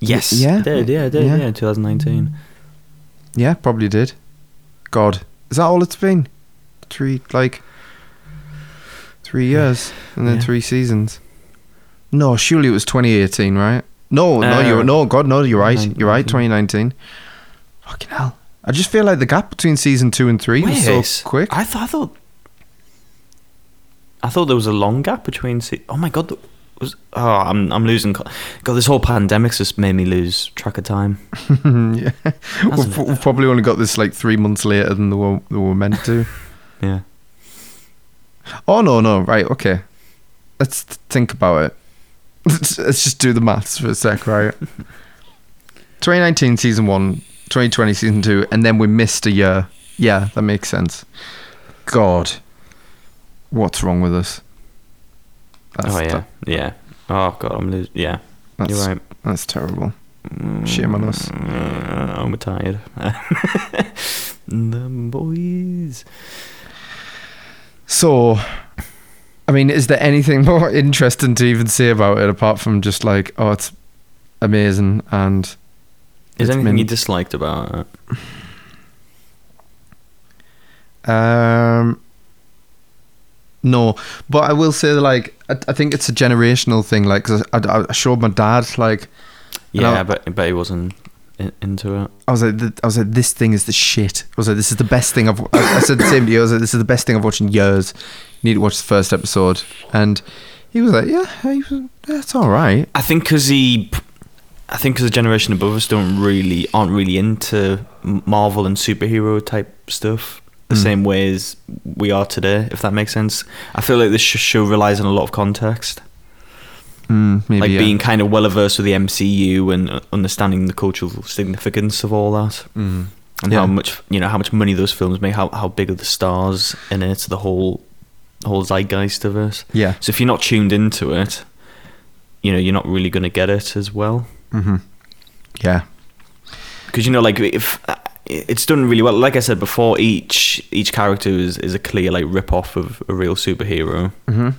Yes, yeah? it did. Yeah, it did. Yeah. Yeah, 2019. yeah probably did god is that all it's been three like three years and then Yeah. three seasons no surely it was 2018 right no no Uh, you're no god no you're right you're right 2019. 2019 fucking hell i just feel like the gap between season two and three was so quick I, th- I thought. I thought there was a long gap between. Se- oh my god, was oh I'm I'm losing. God, this whole pandemic's just made me lose track of time. yeah we've, we've probably only got this like three months later than they were, they were meant to Yeah, Oh no, no, right, okay. Let's think about it. Let's, let's just do the maths for a sec, right? 2019 season one, 2020 season two, and then we missed a year. Yeah, that makes sense. God, what's wrong with us? oh yeah, yeah. Oh god, I'm losing. Yeah, that's, you're right. That's terrible. Shame on us. Uh, I'm tired. the boys. So, I mean, is there anything more interesting to even say about it apart from just like, oh, it's amazing and Is anything been- you disliked about it? Um, no, but I will say like I, I think it's a generational thing. Like, 'cause I, I showed my dad like Yeah, I- but but he wasn't in, into it. I was like I was like this thing is the shit. I was like this is the best thing I've. I, I said the same to you. I was like this is the best thing I've watched in years. You need to watch the first episode, and he was like, yeah, he was, it's all right. I think because he, I think because the generation above us don't really aren't really into Marvel and superhero type stuff the Mm. same way as we are today. If that makes sense, I feel like this sh- show relies on a lot of context, Mm, maybe like yeah. being kind of well versed with the MCU and uh, understanding the cultural significance of all that. Mm. and Yeah. how much you know how much money those films make, how how big are the stars in it, the whole whole zeitgeist of it. Yeah. So if you're not tuned into it, you know you're not really going to get it as well. Mm-hmm. Yeah. because you know like if it's done really well like i said before each each character is, is a clear like rip off of a real superhero Mm-hmm.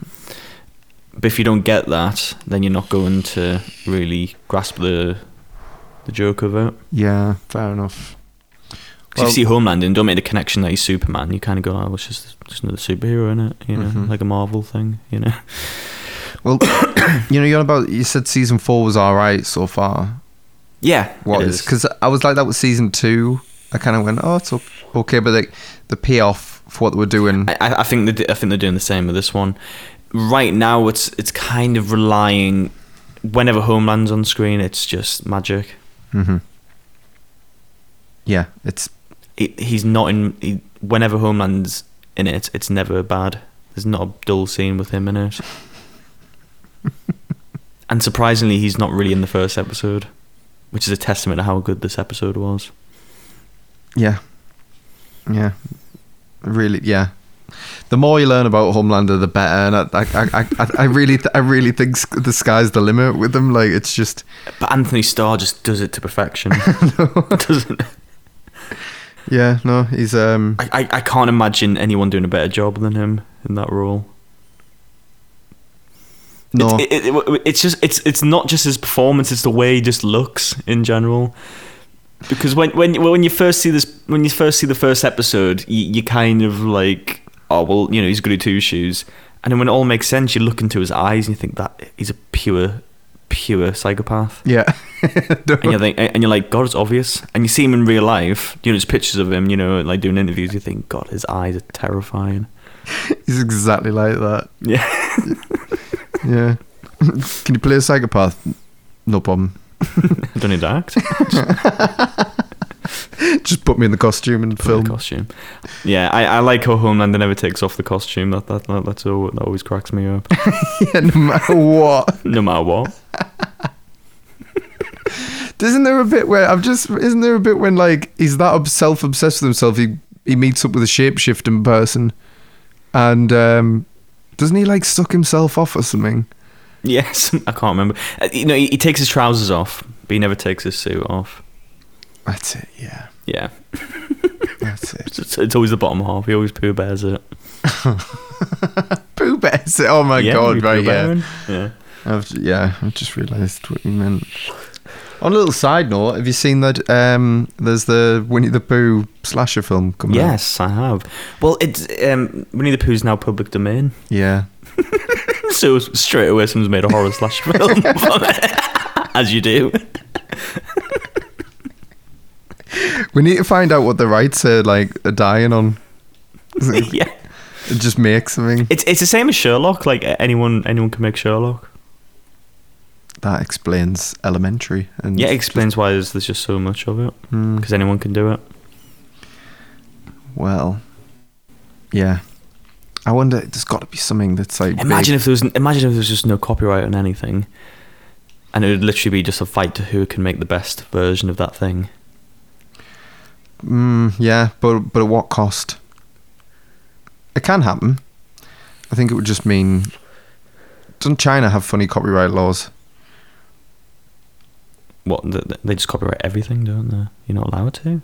but if you don't get that then you're not going to really grasp the the joke of it Yeah. Fair enough. if you see Homeland and don't make the connection that he's Superman, you kind of go, "Oh, it's just just another superhero in it," you know, Mhm. like a Marvel thing, you know. Well, you know, you're about. You said season four was all right so far. Yeah, What is? Because I was like that with season two. I kind of went, oh, it's okay, but like the payoff for what they were doing. I, I think they, I think they're doing the same with this one. Right now, it's it's kind of relying. Whenever Homeland's on screen, it's just magic. hmm Yeah, it's he, he's not in. He, whenever Homeland's in it, it's never bad. There's not a dull scene with him in it. and surprisingly, he's not really in the first episode, which is a testament to how good this episode was. Yeah, yeah, really, yeah. The more you learn about Homelander, the better. And I, I, I, I, I really, th- I really think the sky's the limit with them. Like it's just, But Antony Starr just does it to perfection. Doesn't? yeah, no, he's um, I, I I can't imagine anyone doing a better job than him in that role. no, It, it, it, it's just it's it's not just his performance; it's the way he just looks in general. Because when when when you first see this, when you first see the first episode, you, you kind of like, oh well, you know, he's goody two shoes, and then when it all makes sense, you look into his eyes and you think that he's a pure, pure psychopath. yeah, And you think, and you're like, God, it's obvious. And you see him in real life. You know, there's pictures of him. You know, like doing interviews. You think, God, his eyes are terrifying. he's exactly like that. Yeah. Yeah. Can you play a psychopath? No problem. I don't need to act. Just put me in the costume and Film film. costume. Yeah, I, I like how Homelander never takes off the costume. That that, that that's all, that always cracks me up. yeah, no matter what. no matter what. Isn't there a bit where I'm just? Isn't there a bit when like he's that self obsessed with himself? He he meets up with a shapeshifting person, and um, doesn't he like suck himself off or something? Yes, I can't remember. Uh, you know, he, he takes his trousers off, but he never takes his suit off. That's it. Yeah, Yeah, that's it. it's, it's always the bottom half. He always poo bears it. Pooh Bears. It. Oh my yeah, god! Right? Pooh Yeah. Bearing. Yeah. I've, yeah. I've just realised what you meant. On a little side note, have you seen that? Um, there's the Winnie the Pooh slasher film coming. out? Yes, I have. Well, it's um, Winnie the Pooh's now public domain, Yeah. so straight away someone's made a horror slash film, as you do. We need to find out what the rights are like are dying on. yeah, just make something. it's it's the same as Sherlock. Like anyone anyone can make Sherlock. That explains Elementary. And Yeah, it explains why there's, there's just so much of it Hmm, because anyone can do it. well, yeah. I wonder. There's got to be something that's like. Imagine big. if there was imagine if there was just no copyright on anything, and it would literally be just a fight to who can make the best version of that thing. Mm, yeah, but but at what cost? It can happen. I think it would just mean. Doesn't China have funny copyright laws? What th- th- they just copyright everything, don't they? You're not allowed to.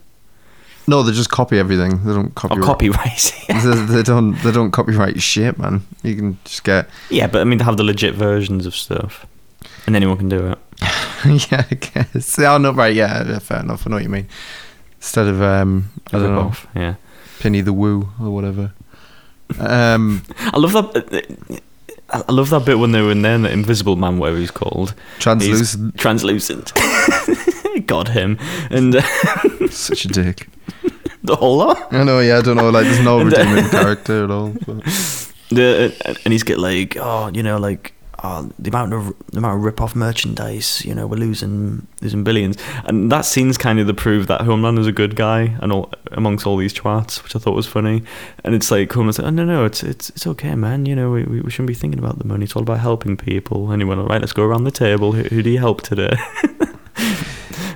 No, they just copy everything. They don't Or copyright. copyright. they, they don't. They don't copyright shit, man. You can just get. yeah, but I mean, they have the legit versions of stuff, and anyone can do it. yeah, I guess. Yeah, no, right. Yeah, fair enough. I know what you mean. Instead of um, I don't know, off, Yeah, Penny the Woo or whatever. Um, I love that. I I love that bit when they were in there, and the Invisible Man, whatever he's called, He's translucent. translucent. God him, and uh, Such a dick. the whole lot. I know. Yeah, I don't know. Like, there's no uh, redeeming character at all. But. the and he's get like oh you know like oh, the amount of the amount of rip off merchandise you know we're losing losing billions and that scene's kind of the proof that Homelander's a good guy and all amongst all these twats which I thought was funny and it's like Homelander's like oh no no it's it's it's okay man you know we, we we shouldn't be thinking about the money it's all about helping people and he went all right let's go around the table who, who do you help today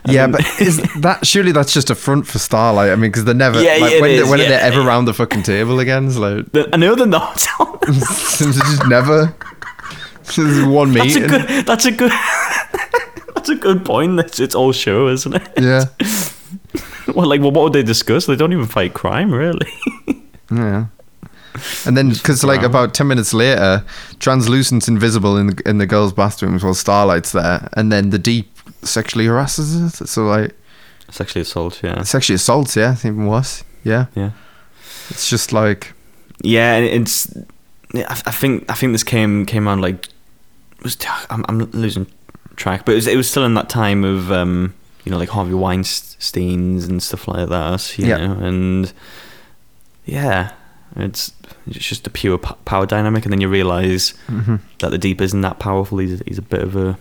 Yeah, but is that surely that's just a front for Starlight? I mean, because they're never Yeah, like when, is, when are they ever around the fucking table again? It's like I know they're not. it's just never. There's one that's a meeting. good. That's a good. that's a good point. It's, it's all show, isn't it? Yeah, Well, like, well, what would they discuss? They don't even fight crime, really. yeah. And then, because like about ten minutes later, translucent's invisible in the, in the girls' bathrooms while Starlight's there, and then the deep sexually harasses her. So like Sexually assault. Yeah. sexually assaults, yeah, it's even worse. Yeah, Yeah. it's just like Yeah, and it's. I, I think I think this came came on like was I'm, I'm losing track, but it was it was still in that time of um you know like Harvey Weinstein's and stuff like that, you Yeah. know, and yeah, it's it's just a pure p- power dynamic, and then you realize mhm. that the deep isn't that powerful. He's he's a bit of a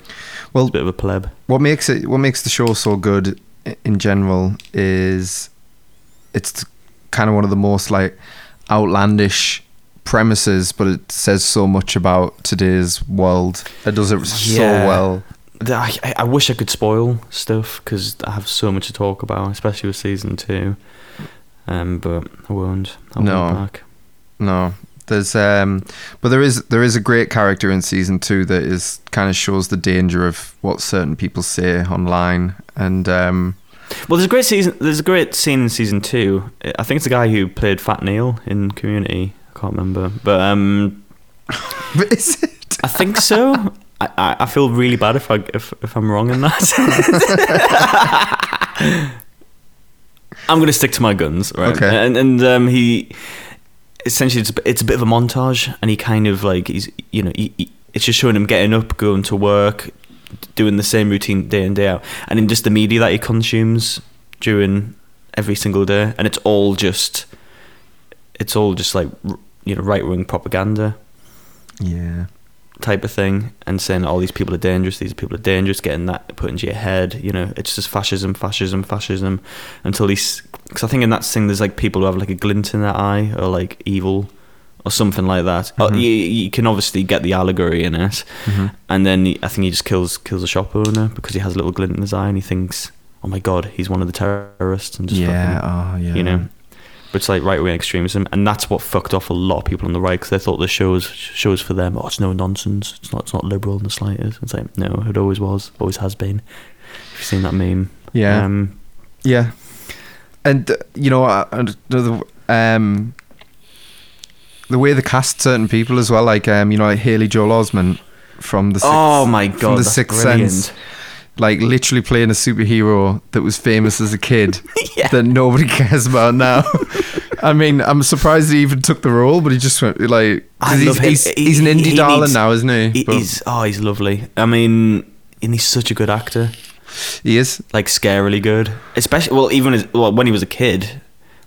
well, a bit of a pleb. what makes it what makes the show so good in general is it's kind of one of the most like outlandish premises but it says so much about today's world it does it so well I, I- I wish I could spoil stuff because I have so much to talk about, especially with season two. Um, but I won't. I'll No. back. No there's um but there is there is a great character in season two that is kind of shows the danger of what certain people say online and um Well, there's a great season. There's a great scene in season two. I think it's the guy who played Fat Neil in Community. I can't remember, but um, but is it I think so. I, I, I feel really bad if I if, if I'm wrong in that. I'm gonna stick to my guns, right? Okay. And and um, he essentially it's it's a bit of a montage, and he kind of like he's you know he, he- it's just showing him getting up, going to work, doing the same routine day in day out, and in just the media that he consumes during every single day, and it's all just it's all just like you know right wing propaganda. Yeah type of thing and saying all these people are dangerous these people are dangerous getting that put into your head you know it's just fascism fascism fascism until he's because i think in that thing there's like people who have like a glint in their eye or like evil or something like that Oh, Mhm. you, you can obviously get the allegory in it Mhm. and then he, i think he just kills kills a shop owner because he has a little glint in his eye and he thinks oh my god he's one of the terrorists and just yeah fucking, oh yeah you know but it's like right wing extremism, and that's what fucked off a lot of people on the right because they thought the show was shows for them. Oh, it's no nonsense. It's not. It's not liberal in the slightest. It's like no, it always was. Always has been. Have you seen that meme? yeah Um, Yeah, and uh, you know, uh, the um, the way they cast certain people as well, like um, you know, like Haley Joel Osment from the Sixth, oh my god, from the Sixth brilliant. Sense, like literally playing a superhero that was famous as a kid Yeah. that nobody cares about now. I mean, I'm surprised he even took the role, but he just went like I he's, love him. he's, He- he's an indie he darling needs- now, isn't he? He- he's oh, he's lovely. I mean, and he's such a good actor. he is. Like scarily good. Especially well, even as well when he was a kid.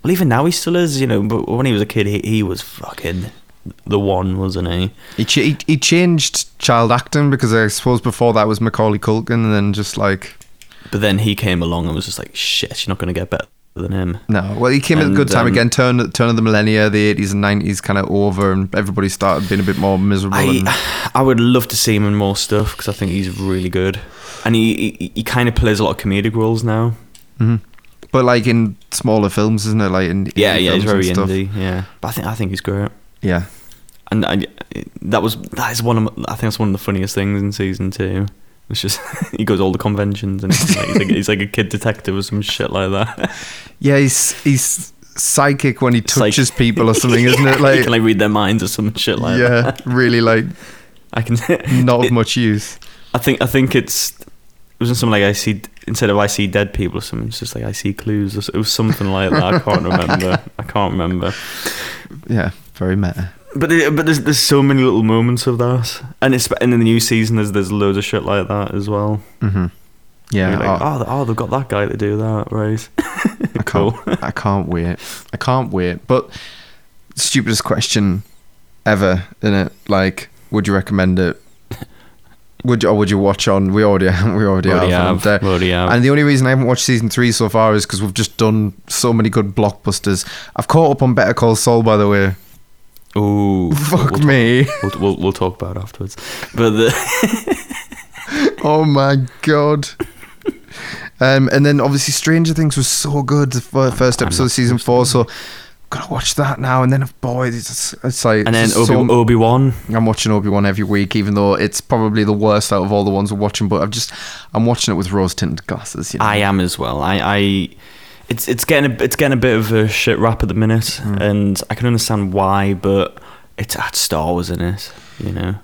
Well, even now he still is. You know, but when he was a kid, he, he was fucking the one, wasn't he? He, ch- he he changed child acting because I suppose before that was Macaulay Culkin, and then just like But then he came along and was just like, shit, you're not going to get better than him. No, well, he came at a good time um, again. Turn turn of the millennia, the eighties and nineties, kind of over, and everybody started being a bit more miserable. and, I, I would love to see him in more stuff because I think he's really good. And he, he, he kind of plays a lot of comedic roles now. Mhm. But like in smaller films, isn't it? Like in Yeah, yeah, he's very indie. Yeah, but I think I think he's great. Yeah, And I, that was that is one of I think that's one of the funniest things in season two. It's just he goes all the conventions and he's like, he's, like, he's like a kid detective or some shit like that. yeah. He's he's psychic when he like- touches people or something, isn't it? he Like can like read their minds or some shit like yeah, that. Yeah, really like I can not of much use. I think I think it's it wasn't something like I see instead of I see dead people or something. It's just like I see clues. Or, it was something like that. I can't remember. I can't remember. Yeah, very meta. But there- but there's there's so many little moments of that, and it's and in the new season there's there's loads of shit like that as well. hmm Yeah, like, oh, oh, oh, they've got that guy to do that, right? I can't. I can't wait. I can't wait. But stupidest question ever, in it. Like, would you recommend it? Would you, or would you watch on? We already we already, Already have. have, and, already have. and the only reason I haven't watched season three so far is because we've just done so many good blockbusters. I've caught up on Better Call Saul, by the way. Ooh, Fuck we'll, me. We'll, we'll we'll talk about it afterwards. But the oh my god. Um, and then obviously Stranger Things was so good. The first episode of season four, so gotta watch that now. And then boy, it's, it's like And then Obi so- Obi Wan. I'm watching Obi Wan every week, even though it's probably the worst out of all the ones we're watching. But I've just I'm watching it with rose tinted glasses. You know? I am as well. I, I it's it's getting a, it's getting a bit of a shit rap at the minute, Hmm. and I can understand why, but it's had Star Wars in it. You know,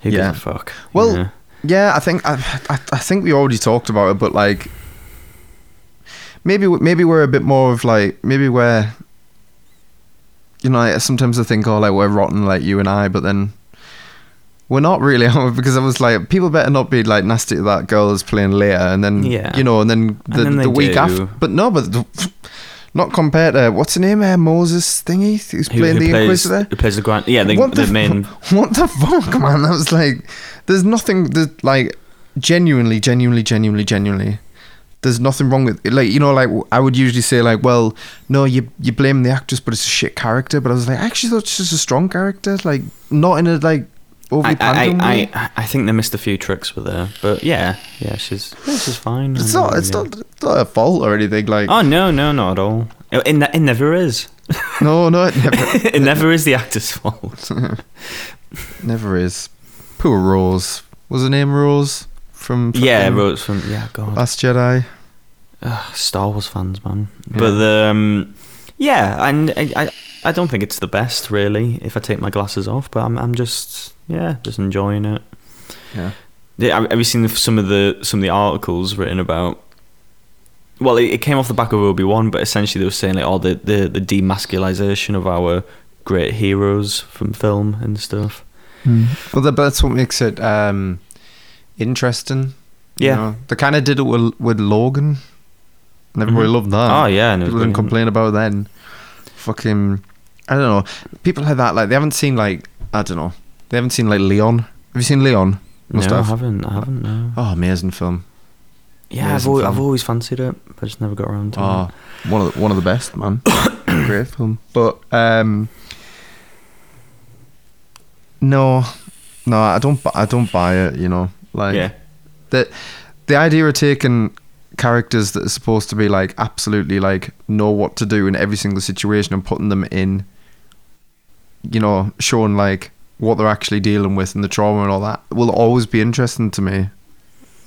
who Yeah. gives a fuck? Well, know? Yeah, I think I, I, I think we already talked about it, but like maybe maybe we're a bit more of like maybe we're you know I, sometimes I think oh like we're rotten like you and I, but then we're not really because I was like people better not be like nasty to that girl that's playing Leia, and then Yeah. you know, and then the, then the week do. after, but no, but. The, not compared to what's her name, uh, Moses thingy, who's who, playing who the plays, Inquisitor. Who plays the grand? Yeah, the, what the, the, main. what the fuck, man? That was like, there's nothing. There's like, genuinely, genuinely, genuinely, genuinely. There's nothing wrong with like you know like I would usually say like well no you you blame the actress but it's a shit character but I was like I actually thought she's a strong character like not in a like I, I. I, I, think they missed a few tricks with her, but yeah, yeah, she's yeah, she's fine. it's not it's yeah. not it's not her fault or anything like Oh no, no, not at all. It, it, it never is. no no it never it never is the actor's fault. never is poor Rose was her name Rose from yeah, Rose from yeah, God. Last Jedi Ugh, Star Wars fans, man. Yeah. But um, yeah, and I, I I don't think it's the best really if I take my glasses off, but I'm I'm just yeah, just enjoying it. yeah Yeah, have have you seen some of the some of the articles written about? Well, it, it came off the back of Obi Wan, but essentially they were saying like, oh, the the the demasculization of our great heroes from film and stuff. Well, that's what makes it um, interesting. you Yeah. know. they kind of did it with, with Logan, and everybody Mhm. loved that. Oh yeah, and people didn't complain about it then. Fucking, I don't know. People like that, like they haven't seen like I don't know. They haven't seen like Leon. Have you seen Leon? Must no, I have. haven't. I haven't. No. Oh, amazing film. Yeah, I've always, film. I've always fancied it, but I just never got around to Oh, it. one of the, one of the best, man. Great film. But um, no, no, I don't. I don't buy it. You know, like yeah, the the idea of taking characters that are supposed to be like absolutely like know what to do in every single situation and putting them in you know showing like what they're actually dealing with and the trauma and all that will always be interesting to me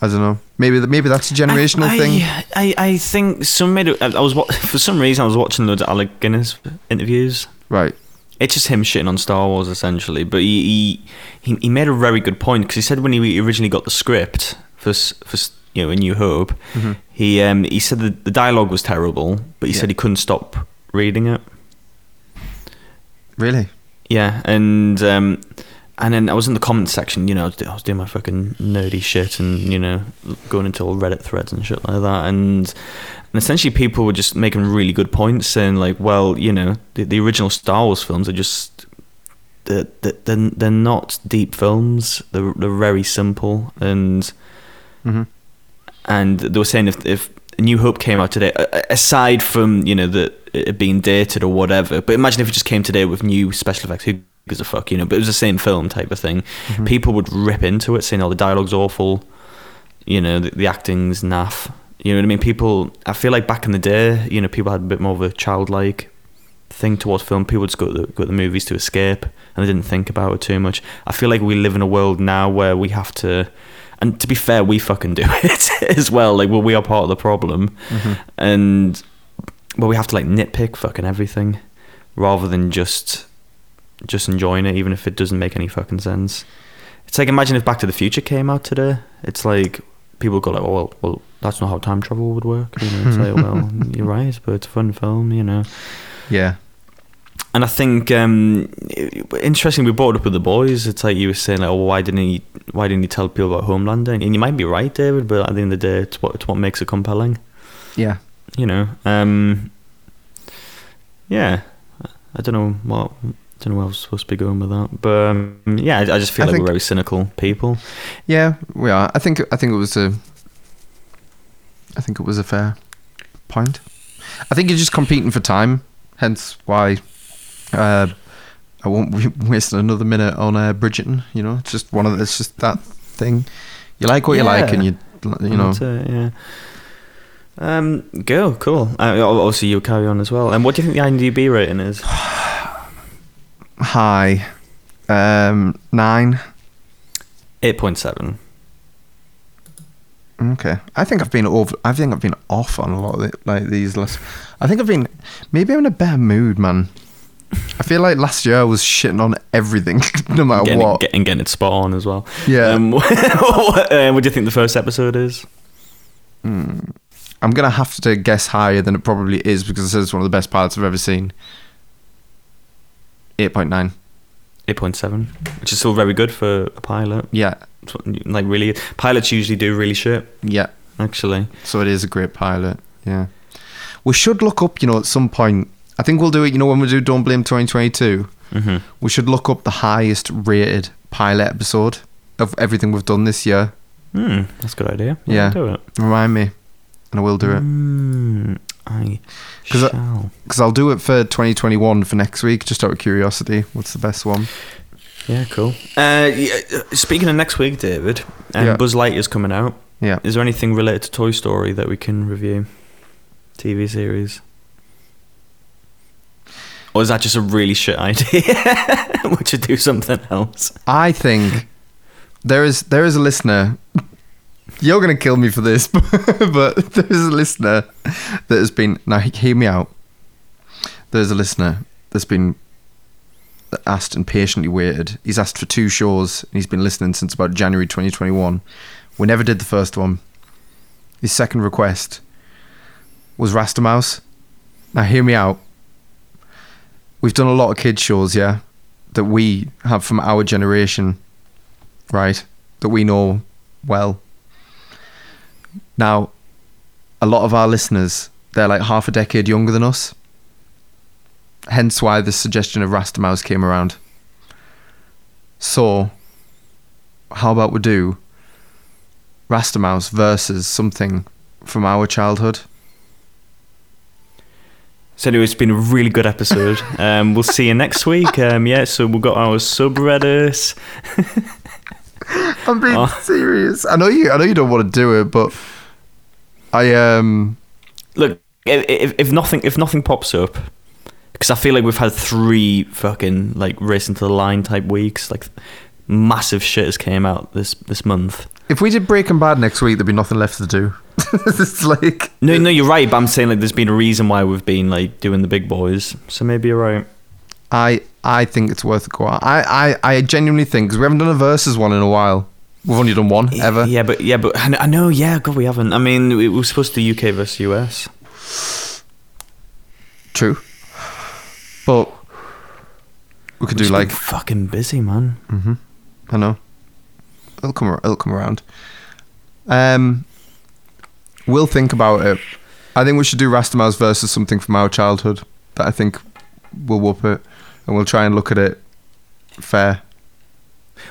i don't know maybe maybe that's a generational I, thing I, I, I think some made it, I was for some reason I was watching loads of Alec Guinness interviews. right It's just him shitting on Star Wars essentially, but he he, he, he made a very good point because he said when he originally got the script for for you know A New Hope, Mm-hmm. he um he said that the dialogue was terrible, but he Yeah. said he couldn't stop reading it. really Yeah, and um, and then I was in the comments section, you know, I was, do- I was doing my fucking nerdy shit and you know going into all Reddit threads and shit like that, and and essentially people were just making really good points, saying like, well, you know, the, the original Star Wars films are just they're, they're, they're not deep films. They're they're very simple, and mm-hmm. and they were saying if if New Hope came out today, aside from you know the it being dated or whatever, but imagine if it just came today with new special effects. Who gives a fuck, you know? But it was the same film type of thing. Mm-hmm. People would rip into it, saying, "Oh, the dialogue's awful," you know, the, the acting's naff. You know what I mean? People, I feel like back in the day, you know, people had a bit more of a childlike thing towards film. People would just go to the, go to the movies to escape, and they didn't think about it too much. I feel like we live in a world now where we have to, and to be fair, we fucking do it as well. Like, well, we are part of the problem, and well, we have to like nitpick fucking everything, rather than just just enjoying it, even if it doesn't make any fucking sense. It's like imagine if Back to the Future came out today. It's like people go like, oh, well, well, that's not how time travel would work. You know, it's like, well, you're right, but it's a fun film, you know. yeah And I think um, interesting. We brought it up with the boys. It's like you were saying, like, oh, why didn't he? Why didn't he tell people about Homelander? And you might be right, David. But at the end of the day, it's what it's what makes it compelling. yeah You know. Um, yeah. I don't know what. I don't know where I was supposed to be going with that, but um, yeah, I, I just feel I like think- we're very cynical people. yeah we are i think i think it was a i think it was a fair point i think you're just competing for time hence why uh I won't be wasting another minute on uh, Bridgerton. You know, it's just one of the, it's just that thing. You like what you like, and you you know yeah. Um, go cool. Uh, obviously, you'll carry on as well. And what do you think the IMDb rating is? High. Um, nine. Eight point seven. Okay. I think I've been over. I think I've been off on a lot of it, like these last. I think I've been. Maybe I'm in a better mood, man. I feel like last year I was shitting on everything, no matter Getting, what. getting getting it spot on as well. Yeah. Um, what, uh, what do you think the first episode is? I'm gonna have to guess higher than it probably is because it says it's one of the best pilots I've ever seen. Eight point nine. Eight point seven, which is still very good for a pilot. Yeah, Like really, pilots usually do really shit. yeah. Actually, So it is a great pilot. Yeah. We should look up. You know, at some point. I think we'll do it. You know, when we do Don't Blame 2022, hmm we should look up the highest rated pilot episode of everything we've done this year. Hmm, that's a good idea. We'll Yeah. do it. Remind me, and I will do it. Mm, I 'Cause I- shall. because I'll do it for 2021 for next week, just out of curiosity. What's the best one? Yeah, cool. Uh, yeah, uh, speaking of next week, David, um, Yeah. Buzz Lightyear's coming out. Yeah. Is there anything related to Toy Story that we can review? TV series? Or is that just a really shit idea? we should do something else. I think there is there is a listener. You're gonna kill me for this, but there is a listener that has been now. Hear me out. There's a listener that's been asked and patiently waited. He's asked for two shows and he's been listening since about January 2021. We never did the first one. His second request was Rasta Mouse. Now hear me out. We've done a lot of kids shows, yeah, that we have from our generation, right? That we know well. Now, a lot of our listeners, they're like half a decade younger than us. Hence why the suggestion of Rasta Mouse came around. So, how about we do Rasta Mouse versus something from our childhood? So anyway, it's been a really good episode. Um, we'll see you next week. Um, yeah, so we've got our subreddit. I'm being Oh. serious. I know you. I know you don't want to do it, but I um. Look, if, if, nothing if nothing pops up, because I feel like we've had three fucking like racing to the line type weeks, like massive shit has came out this this month. If we did Breaking Bad next week, there'd be nothing left to do. it's like No, no, you're right. But I'm saying like there's been a reason why we've been like doing the big boys. So maybe you're right. I I think it's worth a go. I I, I genuinely think because we haven't done a versus one in a while. We've only done one ever. Yeah, but yeah, but I kn- I know. Yeah, God, we haven't. I mean, we we were supposed to do UK versus US. True. But we could do We've just like fucking busy, man. Mm-hmm. I know. It'll come. It'll come around. Um, we'll think about it. I think we should do Rastamouse versus something from our childhood that I think will whoop it, and we'll try and look at it fair.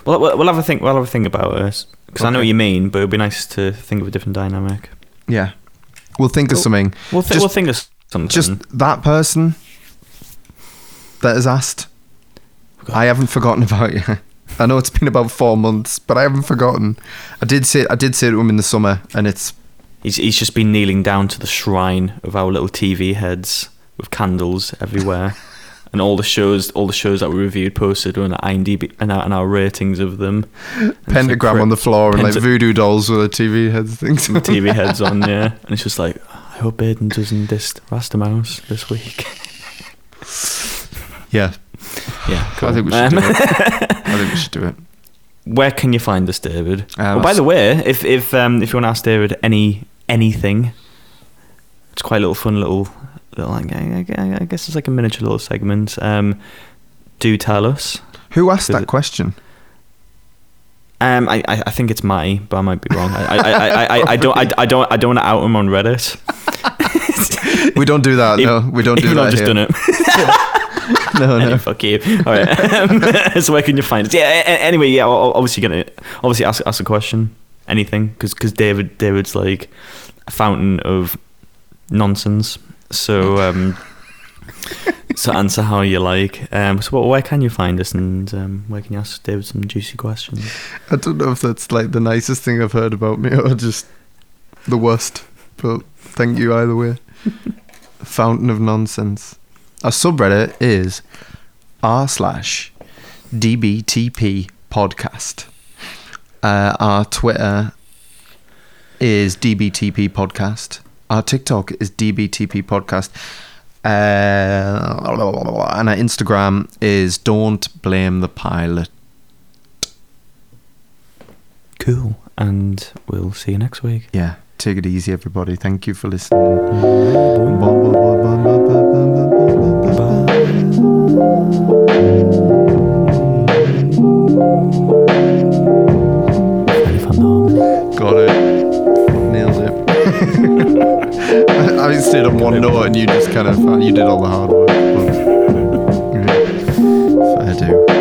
Well, we'll, we'll have a think. We'll have a think about it because I know what you mean, but it'd be nice to think of a different dynamic. Yeah, we'll think of Cool. something. We'll, th- Just- we'll think of something. Just that person that has asked. I haven't forgotten about you. I know it's been about four months, but I haven't forgotten. I did say I did say to him in the summer, and it's He's, he's just been kneeling down to the shrine of our little TV heads with candles everywhere, and all the shows, all the shows that we reviewed posted on IMDb and our, and our ratings of them. And it's like pentagram on the floor and like voodoo dolls with a TV heads things. TV heads on, yeah. And it's just like, I hope Aiden doesn't diss Rasta Mouse this week. yeah, Yeah, cool. I think we should Um, do it. I think we should do it. Where can you find us, David? Uh, oh, by the way, if if um, if you want to ask David any anything, it's quite a little fun little little. I, I, I I guess it's like a miniature little segment. Um, do tell us. Who asked that it- question? Um, I, I I think it's my, but I might be wrong. I I, I, I, I, I don't I, I don't I don't want to out him on Reddit. We don't do that. No, we don't do Even that. I've just here. done it. No, Anyway, no. fuck you. All right. Um, so where can you find us? Yeah. Anyway, yeah. Obviously, gonna obviously ask ask a question, anything, because because David David's like a fountain of nonsense. So um, so answer how you like. Um, so what, where can you find us, and um, where can you ask David some juicy questions? I don't know if that's like the nicest thing I've heard about me or just the worst, but Thank you either way. Fountain of nonsense. Our subreddit is r slash dbtp podcast. Uh, our Twitter is dbtp podcast. Our TikTok is DBTP Podcast. Uh, and our Instagram is Don't Blame the Pilot. Cool. And we'll see you next week. Yeah. Take it easy, everybody. Thank you for listening. Got it. I stayed on one note, and you just kind of you did all the hard work. But, yeah, fair do.